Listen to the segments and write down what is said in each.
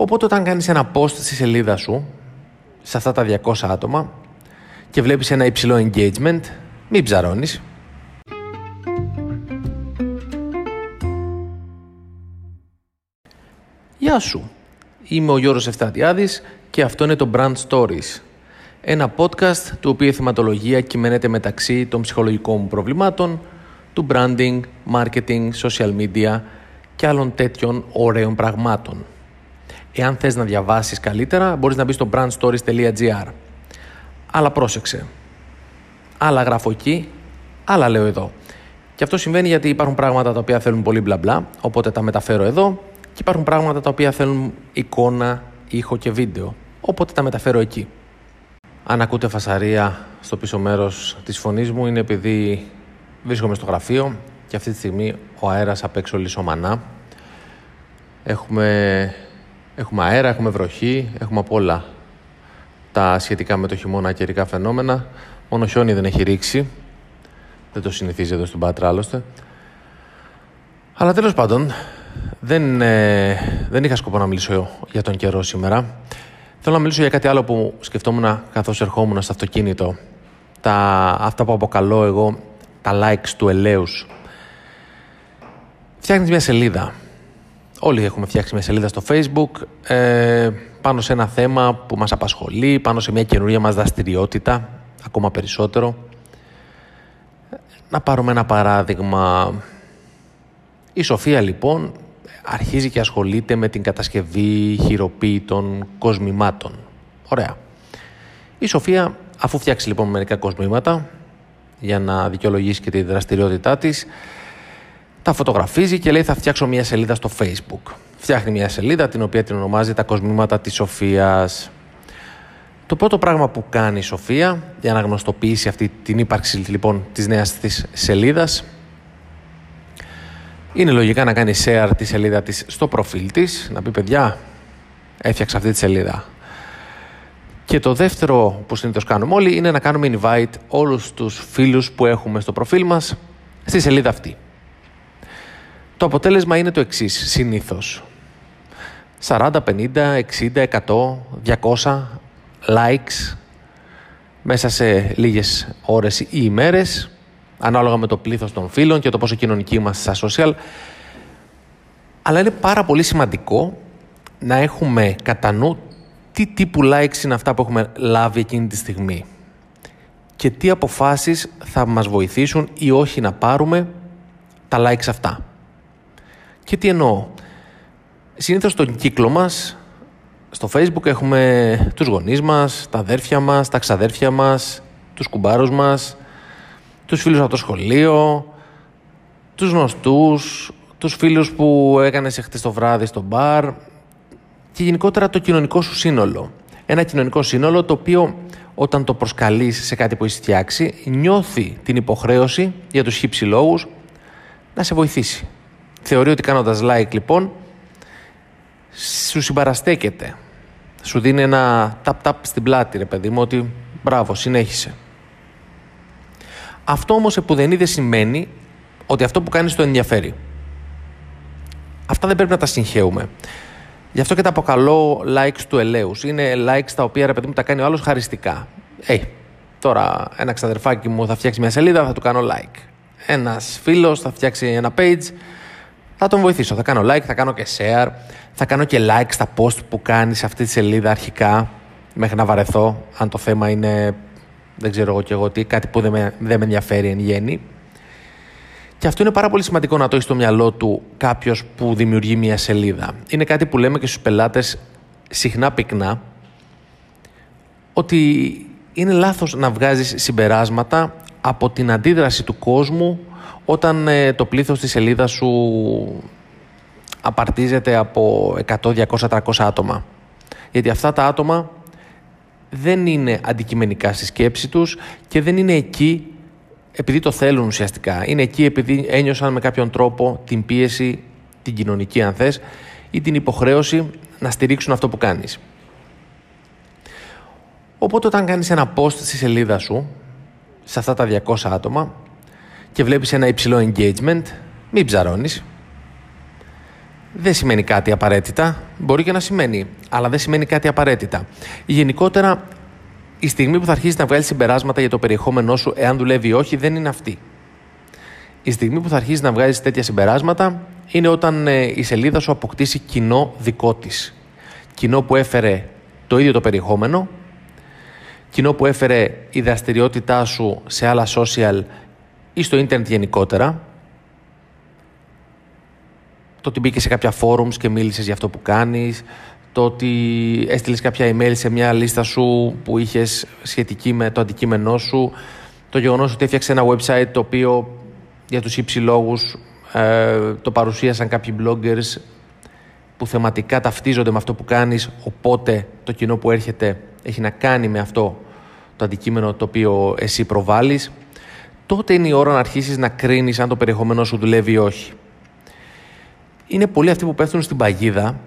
Οπότε όταν κάνεις ένα post στη σελίδα σου, σε αυτά τα 200 άτομα, και βλέπεις ένα υψηλό engagement, μην ψαρώνεις. Γεια σου, είμαι ο Γιώργος Εφτατιάδης και αυτό είναι το Brand Stories. Ένα podcast του οποίου η θεματολογία κυμαίνεται μεταξύ των ψυχολογικών μου προβλημάτων, του branding, marketing, social media και άλλων τέτοιων ωραίων πραγμάτων. Εάν θες να διαβάσεις καλύτερα, μπορείς να μπεις στο brandstories.gr. Αλλά πρόσεξε. Άλλα γράφω εκεί, άλλα λέω εδώ. Και αυτό συμβαίνει γιατί υπάρχουν πράγματα τα οποία θέλουν πολύ μπλα μπλα, οπότε τα μεταφέρω εδώ και υπάρχουν πράγματα τα οποία θέλουν εικόνα, ήχο και βίντεο, οπότε τα μεταφέρω εκεί. Αν ακούτε φασαρία στο πίσω μέρος της φωνής μου είναι επειδή βρίσκομαι στο γραφείο και αυτή τη στιγμή ο αέρας απ' έξω λισομανά. Έχουμε, έχουμε αέρα, έχουμε βροχή, έχουμε απ' όλα τα σχετικά με το χειμώνα καιρικά φαινόμενα. Μόνο χιόνι δεν έχει ρίξει. Δεν το συνηθίζει εδώ στην Πάτρα άλλωστε. Αλλά τέλος πάντων, δεν, ε, δεν είχα σκοπό να μιλήσω για τον καιρό σήμερα. Θέλω να μιλήσω για κάτι άλλο που σκεφτόμουν καθώς ερχόμουν στο αυτοκίνητο. Τα, αυτά που αποκαλώ εγώ τα likes του ελέους. Φτιάχνεις μια σελίδα. Όλοι έχουμε φτιάξει μια σελίδα στο facebook ε, πάνω σε ένα θέμα που μας απασχολεί, πάνω σε μια καινούργια μας δραστηριότητα, ακόμα περισσότερο. Να πάρουμε ένα παράδειγμα. Η Σοφία λοιπόν αρχίζει και ασχολείται με την κατασκευή χειροποίητων κοσμημάτων. Ωραία. Η Σοφία, αφού φτιάξει λοιπόν μερικά κοσμήματα για να δικαιολογήσει και τη δραστηριότητά της, τα φωτογραφίζει και λέει θα φτιάξω μια σελίδα στο facebook. Φτιάχνει μια σελίδα την οποία την ονομάζει τα κοσμήματα της Σοφίας. Το πρώτο πράγμα που κάνει η Σοφία για να γνωστοποιήσει αυτή την ύπαρξη λοιπόν της νέας της σελίδας είναι λογικά να κάνει share τη σελίδα της στο προφίλ της, να πει παιδιά έφτιαξα αυτή τη σελίδα. Και το δεύτερο που συνήθως κάνουμε όλοι είναι να κάνουμε invite όλους τους φίλους που έχουμε στο προφίλ μας στη σελίδα αυτή. Το αποτέλεσμα είναι το εξής συνήθως. 40, 50, 60, 100, 200 likes μέσα σε λίγες ώρες ή ημέρες ανάλογα με το πλήθος των φίλων και το πόσο κοινωνικοί είμαστε στα social αλλά είναι πάρα πολύ σημαντικό να έχουμε κατά νου τι τύπου likes είναι αυτά που έχουμε λάβει εκείνη τη στιγμή και τι αποφάσεις θα μας βοηθήσουν ή όχι να πάρουμε τα likes αυτά. Και τι εννοώ. Συνήθως στον κύκλο μας, στο facebook έχουμε τους γονείς μας, τα αδέρφια μας, τα ξαδέρφια μας, τους κουμπάρους μας, τους φίλους από το σχολείο, τους γνωστούς, τους φίλους που έκανες χτες το βράδυ στο μπαρ και γενικότερα το κοινωνικό σου σύνολο. Ένα κοινωνικό σύνολο το οποίο όταν το προσκαλείς σε κάτι που έχεις φτιάξει νιώθει την υποχρέωση για τους χύψη λόγους να σε βοηθήσει. Θεωρεί ότι κάνοντας like λοιπόν σου συμπαραστέκεται. Σου δίνει ένα tap-tap στην πλάτη ρε παιδί μου ότι μπράβο συνέχισε. Αυτό όμως επουδενή δεν σημαίνει ότι αυτό που κάνεις το ενδιαφέρει. Αυτά δεν πρέπει να τα συγχαίουμε. Γι' αυτό και τα αποκαλώ likes του ελαίου. Είναι likes τα οποία ρε παιδί μου τα κάνει ο άλλος χαριστικά. Ε, τώρα ένα ξαδερφάκι μου θα φτιάξει μια σελίδα, θα του κάνω like. Ένας φίλος θα φτιάξει ένα page, θα τον βοηθήσω. Θα κάνω like, θα κάνω και share, θα κάνω και like στα post που κάνει σε αυτή τη σελίδα αρχικά, μέχρι να βαρεθώ, αν το θέμα είναι, δεν ξέρω εγώ και εγώ τι, κάτι που δεν με, δεν με ενδιαφέρει εν γέννη. Και αυτό είναι πάρα πολύ σημαντικό να το έχεις στο μυαλό του κάποιος που δημιουργεί μια σελίδα. Είναι κάτι που λέμε και στους πελάτες συχνά πυκνά, ότι είναι λάθος να βγάζεις συμπεράσματα από την αντίδραση του κόσμου όταν ε, το πλήθος της σελίδα σου απαρτίζεται από 100, 200, 300 άτομα. Γιατί αυτά τα άτομα δεν είναι αντικειμενικά στη σκέψη τους και δεν είναι εκεί επειδή το θέλουν ουσιαστικά. Είναι εκεί επειδή ένιωσαν με κάποιον τρόπο την πίεση, την κοινωνική αν θες, ή την υποχρέωση να στηρίξουν αυτό που κάνεις. Οπότε όταν κάνεις ένα post στη σελίδα σου, σε αυτά τα 200 άτομα, και βλέπεις ένα υψηλό engagement, μην ψαρώνεις. δεν σημαίνει κάτι απαραίτητα. Μπορεί και να σημαίνει, αλλά δεν σημαίνει κάτι απαραίτητα. Γενικότερα, η στιγμή που θα αρχίσεις να βγάλεις συμπεράσματα για το περιεχόμενό σου, εάν δουλεύει ή όχι, δεν είναι αυτή. Η στιγμή που θα αρχίσεις να βγάζεις τέτοια συμπεράσματα είναι όταν ε, η σελίδα σου αποκτήσει κοινό δικό της. Κοινό που έφερε το ίδιο το περιεχόμενο, κοινό που έφερε η δραστηριότητά σου σε άλλα social ή στο ίντερνετ γενικότερα, το ότι μπήκε σε κάποια forums και μίλησες για αυτό που κάνεις, το ότι έστειλες κάποια email σε μια λίστα σου που είχες σχετική με το αντικείμενό σου, το γεγονός ότι έφτιαξες ένα website το οποίο για τους ύψη λόγους ε, το παρουσίασαν κάποιοι bloggers που θεματικά ταυτίζονται με αυτό που κάνεις, οπότε το κοινό που έρχεται έχει να κάνει με αυτό το αντικείμενο το οποίο εσύ προβάλλεις, τότε είναι η ώρα να αρχίσεις να κρίνεις αν το περιεχόμενό σου δουλεύει ή όχι. Είναι πολλοί αυτοί που πέφτουν στην παγίδα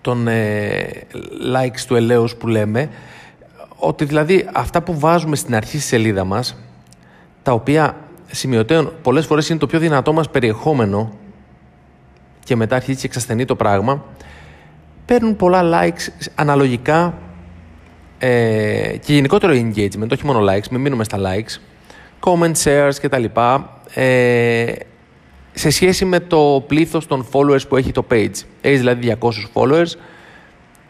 των ε, likes του ελέους που λέμε, ότι δηλαδή αυτά που βάζουμε στην αρχή στη σελίδα μας, τα οποία σημειωτέων πολλές φορές είναι το πιο δυνατό μας περιεχόμενο και μετά αρχίζει και εξασθενεί το πράγμα, παίρνουν πολλά likes αναλογικά ε, και γενικότερο engagement, όχι μόνο likes, μην μείνουμε στα likes, comment, shares κτλ. Ε, σε σχέση με το πλήθος των followers που έχει το page. Έχεις δηλαδή 200 followers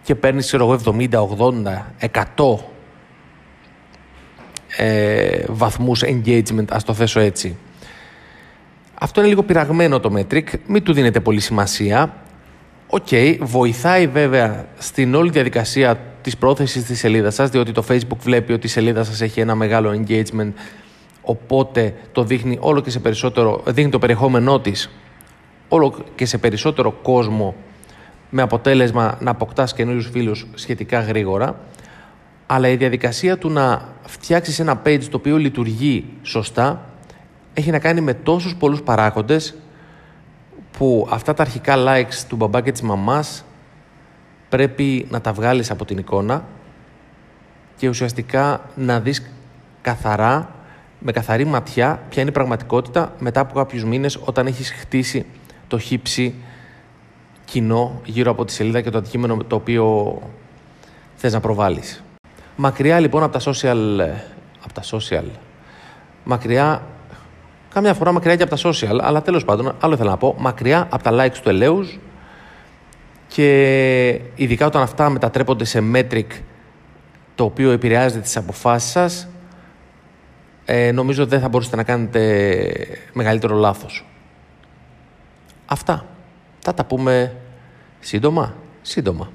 και παίρνεις, ξέρω εγώ, 70, 80, 100 ε, βαθμούς engagement, ας το θέσω έτσι. Αυτό είναι λίγο πειραγμένο το metric, μην του δίνετε πολύ σημασία. OK, okay, βοηθάει βέβαια στην όλη διαδικασία της προώθησης της σελίδας σας, διότι το Facebook βλέπει ότι η σελίδα σας έχει ένα μεγάλο engagement, οπότε το δείχνει όλο και σε περισσότερο, δείχνει το περιεχόμενό της όλο και σε περισσότερο κόσμο με αποτέλεσμα να αποκτάς καινούριους φίλους σχετικά γρήγορα. Αλλά η διαδικασία του να φτιάξεις ένα page το οποίο λειτουργεί σωστά έχει να κάνει με τόσους πολλούς παράγοντες που αυτά τα αρχικά likes του μπαμπά και της μαμάς πρέπει να τα βγάλεις από την εικόνα και ουσιαστικά να δεις καθαρά, με καθαρή ματιά, ποια είναι η πραγματικότητα μετά από κάποιους μήνες όταν έχεις χτίσει το χύψη κοινό γύρω από τη σελίδα και το αντικείμενο το οποίο θες να προβάλλεις. Μακριά λοιπόν από τα social, από τα social, μακριά, κάμια φορά μακριά και από τα social, αλλά τέλος πάντων, άλλο ήθελα να πω, μακριά από τα likes του ελέους και ειδικά όταν αυτά μετατρέπονται σε metric το οποίο επηρεάζεται τις αποφάσεις σας, ε, νομίζω δεν θα μπορούσατε να κάνετε μεγαλύτερο λάθος. Αυτά. Θα τα πούμε σύντομα. Σύντομα.